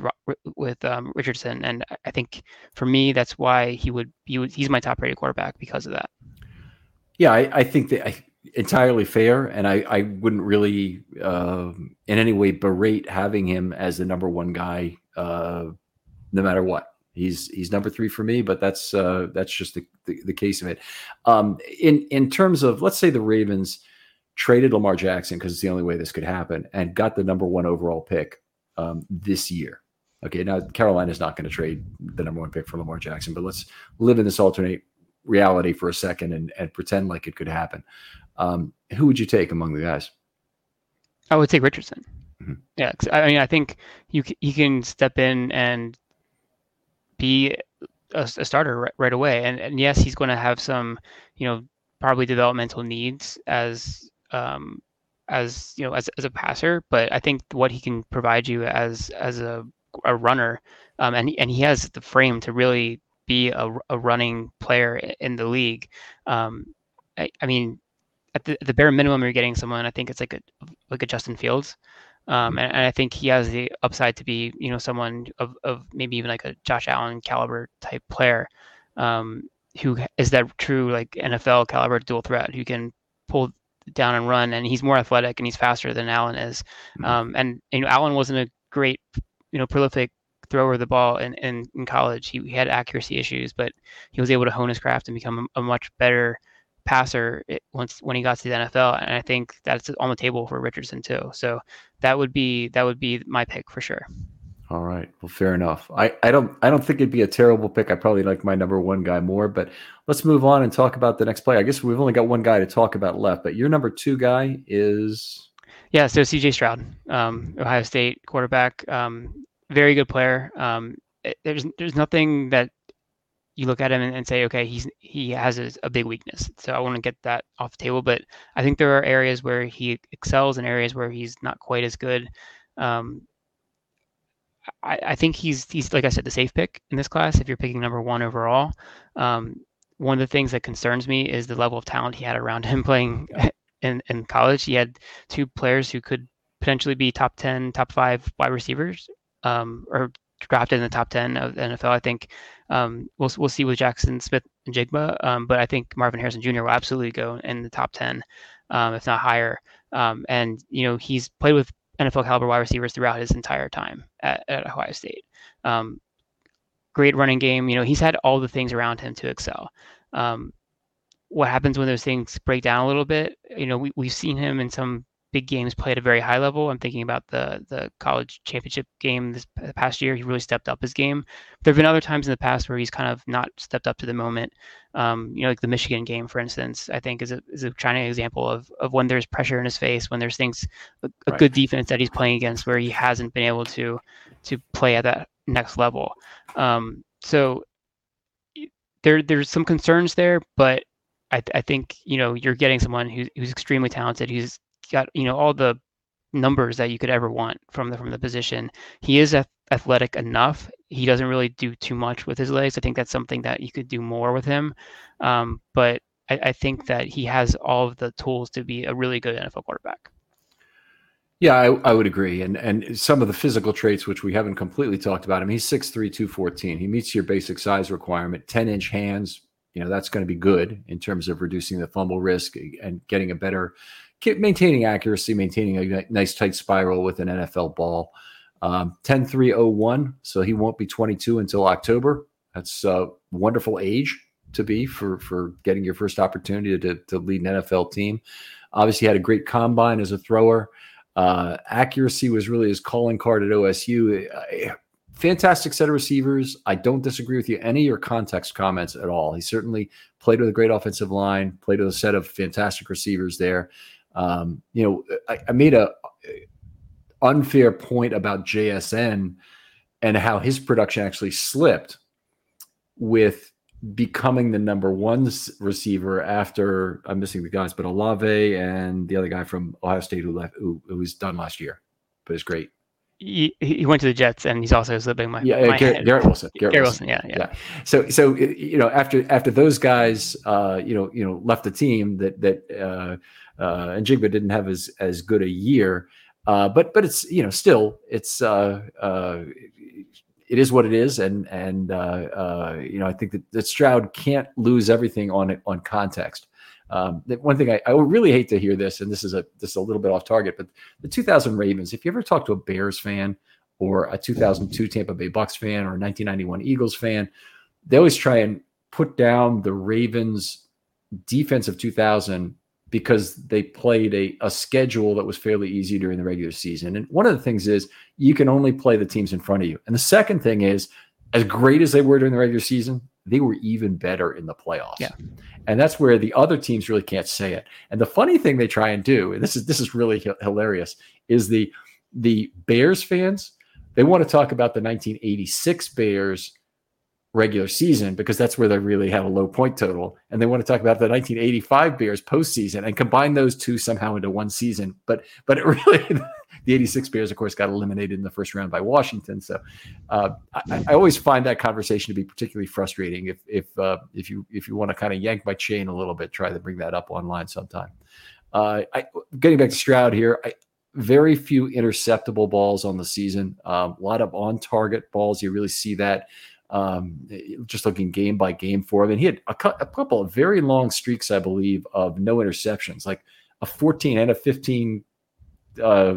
with um, Richardson, and I think for me that's why he would he would, he's my top rated quarterback because of that. Yeah, I, I think that I, entirely fair, and I I wouldn't really uh, in any way berate having him as the number one guy, uh, no matter what. He's he's number three for me, but that's uh, that's just the, the, the case of it. Um, in in terms of let's say the Ravens traded Lamar Jackson because it's the only way this could happen, and got the number one overall pick um, this year. Okay, now Carolina is not going to trade the number one pick for Lamar Jackson, but let's live in this alternate reality for a second and, and pretend like it could happen. Um, who would you take among the guys? I would take Richardson. Mm-hmm. Yeah, I mean, I think you he can step in and be a, a starter right, right, away. And, and yes, he's going to have some, you know, probably developmental needs as um, as you know as, as a passer. But I think what he can provide you as as a a runner, um, and and he has the frame to really be a, a running player in the league. Um, I, I mean, at the, the bare minimum, you're getting someone. I think it's like a like a Justin Fields. Um, mm-hmm. and, and, I think he has the upside to be, you know, someone of, of maybe even like a Josh Allen caliber type player, um, who is that true like NFL caliber dual threat who can pull down and run, and he's more athletic and he's faster than Allen is. Mm-hmm. Um, and you know, Allen wasn't a great, you know, prolific thrower of the ball in, in, in college. He, he, had accuracy issues, but he was able to hone his craft and become a, a much better passer once when he got to the NFL, and I think that's on the table for Richardson too. So that would be that would be my pick for sure. All right. Well, fair enough. I, I don't I don't think it'd be a terrible pick. I probably like my number one guy more, but let's move on and talk about the next player. I guess we've only got one guy to talk about left, but your number two guy is yeah. So C.J. Stroud, um, Ohio State quarterback, um, very good player. Um, it, there's there's nothing that you look at him and, and say, okay, he's he has a, a, big weakness. So I want to get that off the table. But I think there are areas where he excels and areas where he's not quite as good. Um, I, I, think he's he's like I said, the safe pick in this class. If you're picking number one overall, um, one of the things that concerns me is the level of talent he had around him playing in, in college. He had two players who could potentially be top ten, top five wide receivers, um, or drafted in the top 10 of the NFL. I think um, we'll we'll see with Jackson Smith-Njigba, um, but I think Marvin Harrison Jr. will absolutely go in the top 10, um, if not higher. Um, and you know he's played with NFL caliber wide receivers throughout his entire time at, at Ohio State. Um, great running game. You know he's had all the things around him to excel. Um, what happens when those things break down a little bit? You know we we've seen him in some big games played at a very high level. I'm thinking about the the college championship game this past year. He really stepped up his game. There have been other times in the past where he's kind of not stepped up to the moment. Um, you know, like the Michigan game, for instance, I think is a is a shining example of of when there's pressure in his face, when there's things a, a right. good defense that he's playing against where he hasn't been able to to play at that next level. Um, so there there's some concerns there, but I, I, think you know you're getting someone who's, who's extremely talented, who's got you know all the numbers that you could ever want from the from the position. He is athletic enough. He doesn't really do too much with his legs. I think that's something that you could do more with him. Um, but I, I, think that he has all of the tools to be a really good NFL quarterback. Yeah, I, I, would agree. And and some of the physical traits, which we haven't completely talked about him, he's 6'3", 214. He meets your basic size requirement, 10 inch hands. You know, that's going to be good in terms of reducing the fumble risk and getting a better maintaining accuracy, maintaining a nice tight spiral with an NFL ball. Um, 10 3 01, so he won't be 22 until October. That's a wonderful age to be for, for getting your first opportunity to, to lead an NFL team. Obviously, had a great combine as a thrower. Uh, accuracy was really his calling card at OSU. Uh, fantastic set of receivers. I don't disagree with you any of your context comments at all. He certainly played with a great offensive line, played with a set of fantastic receivers there. Um, you know, I, I made a unfair point about JSN and how his production actually slipped with becoming the number one receiver after I'm missing the guys, but Olave and the other guy from Ohio State who left, who, who was done last year, but it's great. He, he went to the Jets and he's also slipping my yeah my Garrett, Garrett Wilson Garrett, Garrett Wilson. Wilson. Yeah, yeah yeah so so you know after after those guys uh you know you know left the team that that uh uh, and Njigba didn't have as as good a year. Uh, but but it's you know still it's uh, uh, it is what it is, and and uh, uh, you know I think that, that Stroud can't lose everything on on context. Um, one thing I, I really hate to hear this, and this is a this is a little bit off target, but the 2000 Ravens. If you ever talk to a Bears fan or a 2002 Tampa Bay Bucks fan or a 1991 Eagles fan, they always try and put down the Ravens defense of 2000 because they played a, a schedule that was fairly easy during the regular season. And one of the things is you can only play the teams in front of you. And the second thing is, as great as they were during the regular season, they were even better in the playoffs. Yeah. And that's where the other teams really can't say it. And the funny thing they try and do, and this is this is really hilarious, is the the Bears fans, they want to talk about the 1986 Bears regular season because that's where they really have a low point total. And they want to talk about the 1985 Bears postseason and combine those two somehow into one season. But but it really the 86 Bears, of course, got eliminated in the first round by Washington. So uh, I, I, always find that conversation to be particularly frustrating. If if uh, if you if you want to kind of yank my chain a little bit, try to bring that up online sometime. Uh, I, getting back to Stroud here, I, very few interceptable balls on the season. Um, a lot of on target balls. You really see that um, just looking game by game for him. And he had a, cu- a, couple of very long streaks, I believe, of no interceptions, like a 14 and a 15 uh,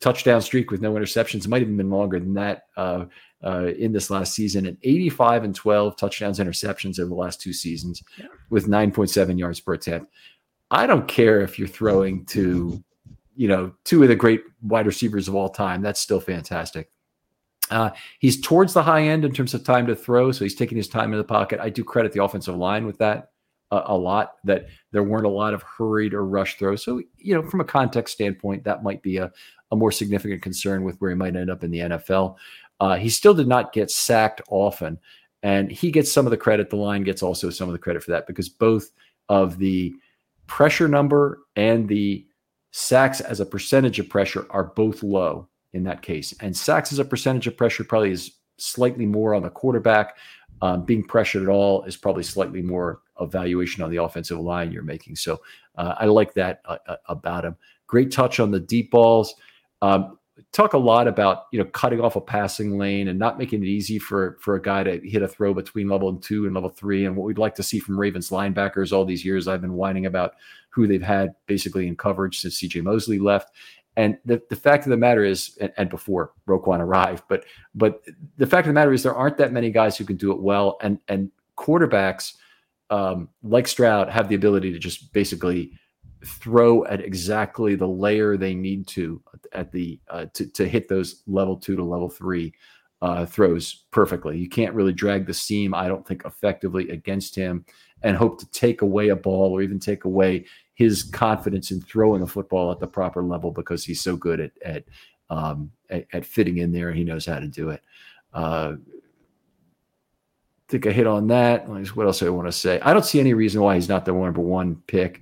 touchdown streak with no interceptions. It might have been longer than that uh, uh, in this last season. And 85 and 12 touchdowns, interceptions over the last two seasons yeah. with 9.7 yards per attempt. I don't care if you're throwing to, you know, two of the great wide receivers of all time. That's still fantastic. Uh, he's towards the high end in terms of time to throw, so he's taking his time in the pocket. I do credit the offensive line with that uh, a lot. That there weren't a lot of hurried or rushed throws. So you know, from a context standpoint, that might be a, a more significant concern with where he might end up in the NFL. Uh, he still did not get sacked often, and he gets some of the credit. The line gets also some of the credit for that because both of the pressure number and the sacks as a percentage of pressure are both low in that case. And sacks as a percentage of pressure probably is slightly more on the quarterback. Um, being pressured at all is probably slightly more evaluation on the offensive line you're making. So uh, I like that uh, uh, about him. Great touch on the deep balls. Um, talk a lot about you know cutting off a passing lane and not making it easy for for a guy to hit a throw between level two and level three. And what we'd like to see from Ravens linebackers all these years, I've been whining about who they've had basically in coverage since C.J. Mosley left. And the, the fact of the matter is, and, and, before Roquan arrived, but but the fact of the matter is there aren't that many guys who can do it well. And and quarterbacks um, like Stroud have the ability to just basically throw at exactly the layer they need to at the uh, to, to hit those level two to level three uh, throws perfectly. You can't really drag the seam, I don't think, effectively against him and hope to take away a ball or even take away his confidence in throwing a football at the proper level because he's so good at at um, at, at, fitting in there. He knows how to do it. Uh, I think I hit on that. What else do I want to say? I don't see any reason why he's not the number one pick.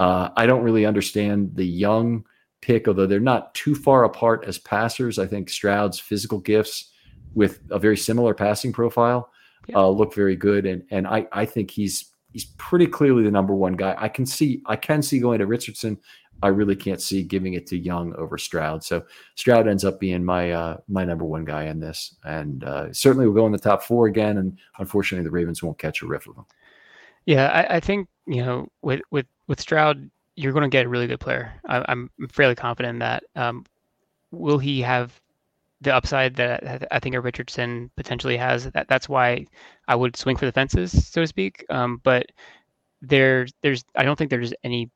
Uh, I don't really understand the young pick, although they're not too far apart as passers. I think Stroud's physical gifts with a very similar passing profile yeah. uh, look very good, and and I I think he's he's pretty clearly the number one guy. I can see I can see going to Richardson. I really can't see giving it to Young over Stroud. So Stroud ends up being my uh, my number one guy in this, and uh, certainly will go in the top four again. And unfortunately, the Ravens won't catch a riff of him. Yeah, I, I think you know with with with Stroud, you're going to get a really good player. I, am fairly confident in that. Um, will he have the upside that I think a Richardson potentially has. That that's why I would swing for the fences, so to speak. Um, but there, there's I don't think there's any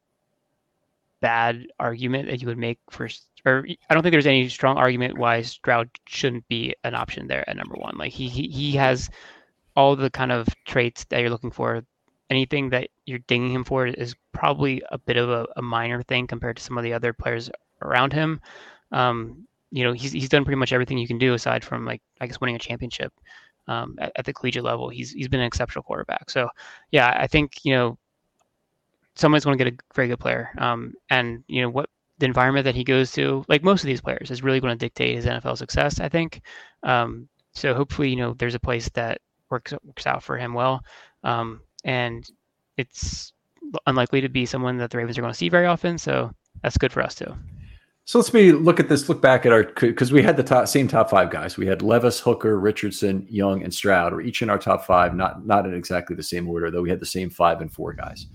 bad argument that you would make for, or I don't think there's any strong argument why Stroud shouldn't be an option there at number one. Like he he, he has all the kind of traits that you're looking for. Anything that you're dinging him for is probably a bit of a, a minor thing compared to some of the other players around him. Um, you know he's he's done pretty much everything you can do aside from like I guess winning a championship um, at, at, the collegiate level. He's he's been an exceptional quarterback. So yeah, I think you know someone's going to get a very good player. Um, and you know what the environment that he goes to, like most of these players, is really going to dictate his NFL success. I think. Um, so hopefully you know there's a place that works works out for him well. Um, and it's unlikely to be someone that the Ravens are going to see very often. So that's good for us too. So let's me look at this. Look back at our because we had the top, same top five guys. We had Levis, Hooker, Richardson, Young, and Stroud. We're each in our top five, not not in exactly the same order, though we had the same five and four guys.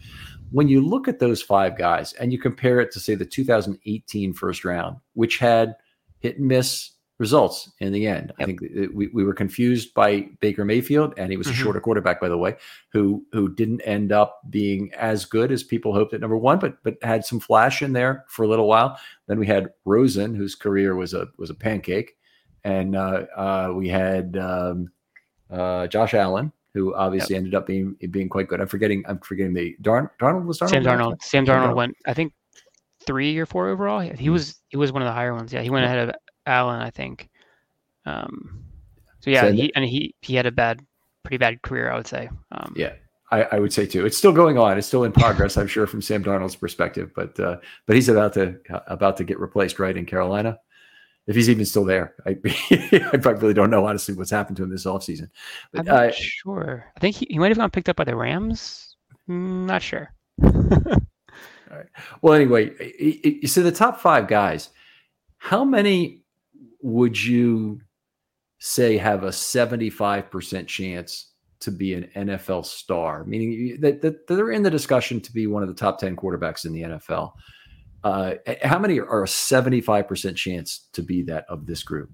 When you look at those five guys and you compare it to say the 2018 first round, which had hit and miss results in the end. Yep. I think we, we were confused by Baker Mayfield, and he was mm-hmm. a shorter quarterback, by the way, who who didn't end up being as good as people hoped at number one, but but had some flash in there for a little while. Then we had Rosen, whose career was a was a pancake, and uh, uh, we had um, uh, Josh Allen, who obviously yep. ended up being being quite good. I'm forgetting I'm forgetting the Darn Darnold was Darnold. Sam Darnold. Sam Darnold went. I think three or four overall. He hmm. was he was one of the higher ones. Yeah, he went ahead of Allen, I think. Um, so yeah, so he, and he he had a bad, pretty bad career, I would say. Um, yeah, I, I, would say too. It's still going on. It's still in progress, I'm sure, from Sam Darnold's perspective. But uh, but he's about to about to get replaced, right, in Carolina. If he's even still there, I, I really don't know honestly what's happened to him this offseason. But, I'm not uh, sure. I think he, he might have gotten picked up by the Rams. Mm, not sure. All right. Well, anyway, you see the top five guys. How many would you say have a 75% chance to be an NFL star, meaning that, that they're in the discussion to be one of the top 10 quarterbacks in the NFL? Uh, how many are a 75% chance to be that of this group?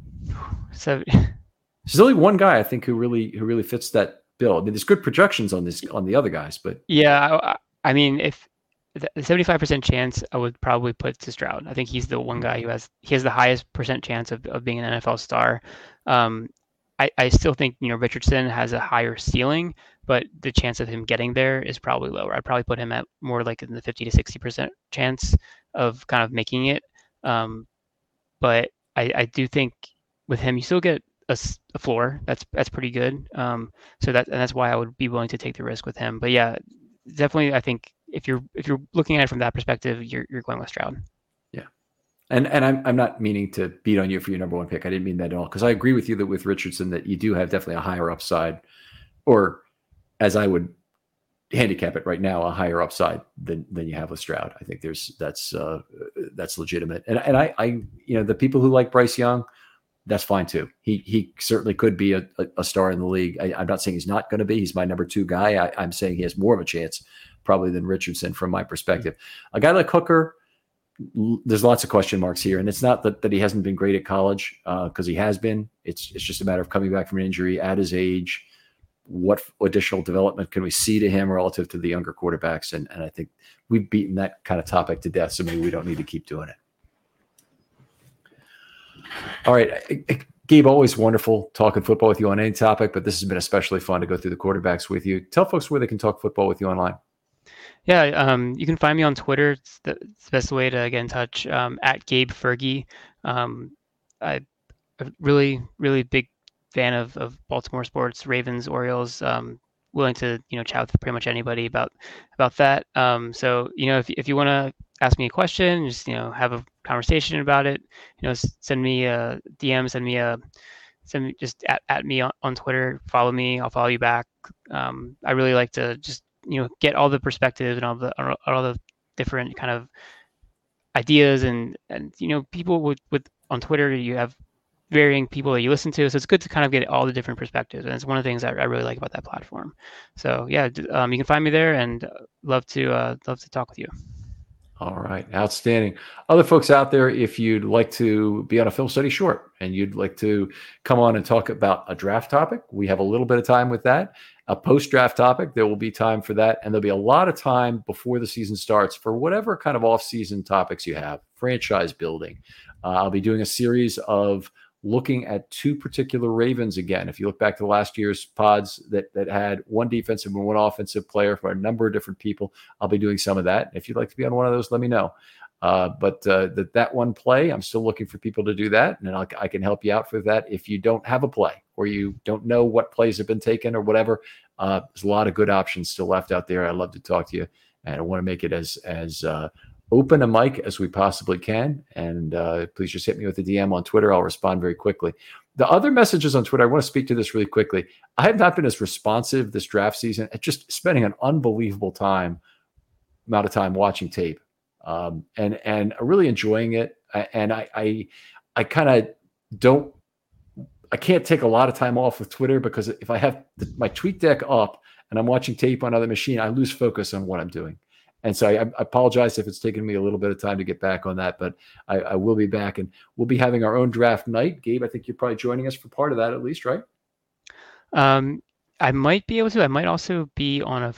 So there's only one guy I think who really who really fits that bill. I mean, there's good projections on this on the other guys, but yeah, I, I mean, if the 75% chance I would probably put to Stroud. I think he's the one guy who has he has the highest percent chance of, of being an NFL star. Um, I, I still think you know Richardson has a higher ceiling, but the chance of him getting there is probably lower. I'd probably put him at more like in the 50 to 60 percent chance of kind of making it. Um, but I, I do think with him, you still get a, a floor. That's that's pretty good. Um, so that and that's why I would be willing to take the risk with him. But yeah, definitely, I think if you're if you're looking at it from that perspective, you're you're going with Stroud. Yeah, and and I'm I'm not meaning to beat on you for your number one pick. I didn't mean that at all because I agree with you that with Richardson that you do have definitely a higher upside, or as I would handicap it right now, a higher upside than than you have with Stroud. I think there's that's uh, that's legitimate, and and I I you know the people who like Bryce Young. That's fine too. He he certainly could be a, a star in the league. I, am not saying he's not going to be. He's my number two guy. I, I'm saying he has more of a chance probably than Richardson from my perspective. A guy like Hooker, there's lots of question marks here, and it's not that, that he hasn't been great at college because uh, he has been. It's it's just a matter of coming back from an injury at his age. What additional development can we see to him relative to the younger quarterbacks? And and I think we've beaten that kind of topic to death, so maybe we don't need to keep doing it. All right. Gabe, always wonderful talking football with you on any topic, but this has been especially fun to go through the quarterbacks with you. Tell folks where they can talk football with you online. Yeah, um, you can find me on Twitter. It's the, it's the best way to get in touch um, at Gabe Fergie. Um, I, am really, really big fan of, of Baltimore sports, Ravens, Orioles. Um, willing to you know chat with pretty much anybody about about that. Um, so you know if if you want to ask me a question, just you know have a conversation about it. You know, send me a DM, send me a send me just at, at me on, on Twitter. Follow me, I'll follow you back. Um, I really like to just you know get all the perspectives and all the all the different kind of ideas and and you know people with with on Twitter you have varying people that you listen to. So it's good to kind of get all the different perspectives. And it's one of the things I, I really like about that platform. So yeah um, you can find me there and uh, love to uh, love to talk with you. All right, outstanding. Other folks out there, if you'd like to be on a film study short and you'd like to come on and talk about a draft topic, we have a little bit of time with that. A post draft topic, there will be time for that. And there'll be a lot of time before the season starts for whatever kind of off season topics you have, franchise building. Uh, I'll be doing a series of looking at two particular Ravens again. If you look back to last year's pods that that had one defensive and one offensive player for a number of different people, I'll be doing some of that. If you'd like to be on one of those, let me know. Uh, but uh, that that one play, I'm still looking for people to do that, and I'll, i can help you out for that. If you don't have a play or you don't know what plays have been taken or whatever, uh, there's a lot of good options still left out there. I'd love to talk to you, and I want to make it as as uh, open a mic as we possibly can. And uh, please just hit me with a DM on Twitter. I'll respond very quickly. The other messages on Twitter, I want to speak to this really quickly. I have not been as responsive this draft season just spending an unbelievable time amount of time watching tape um, and and really enjoying it. And I I, I kind of don't I can't take a lot of time off with Twitter because if I have the, my TweetDeck up and I'm watching tape on other machine, I lose focus on what I'm doing. And so I, I, apologize if it's taken me a little bit of time to get back on that, but I, I, will be back and we'll be having our own draft night. Gabe, I think you're probably joining us for part of that at least, right? Um, I might be able to. I might also be on a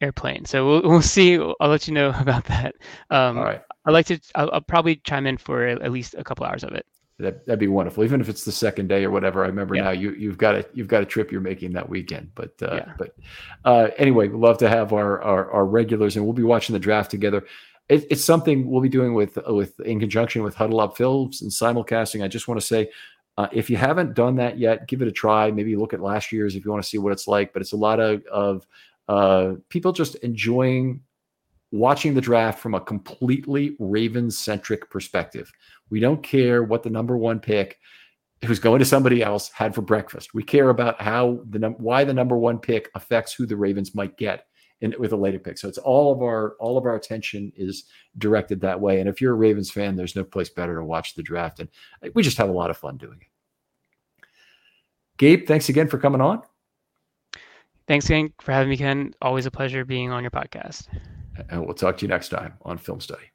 airplane, so we'll, we'll see. I'll let you know about that. Um, All right. I'd like to. I'll, I'll probably chime in for at least a couple hours of it. That, that'd be wonderful, even if it's the second day or whatever. I remember yeah. now you you've got a you've got a trip you're making that weekend. But uh, yeah. but uh, anyway, we'd love to have our, our, our regulars, and we'll be watching the draft together. it, it's something we'll be doing with with in conjunction with Huddle Up Films and simulcasting. I just want to say, uh, if you haven't done that yet, give it a try. Maybe look at last year's if you want to see what it's like. But it's a lot of of uh, people just enjoying watching the draft from a completely Ravens centric perspective. We don't care what the number one pick who's going to somebody else had for breakfast. We care about how the num- why the number one pick affects who the Ravens might get in, with a later pick. So it's all of our all of our attention is directed that way. And if you're a Ravens fan, there's no place better to watch the draft, and we just have a lot of fun doing it. Gabe, thanks again for coming on. Thanks again for having me, Ken. Always a pleasure being on your podcast. And we'll talk to you next time on Film Study.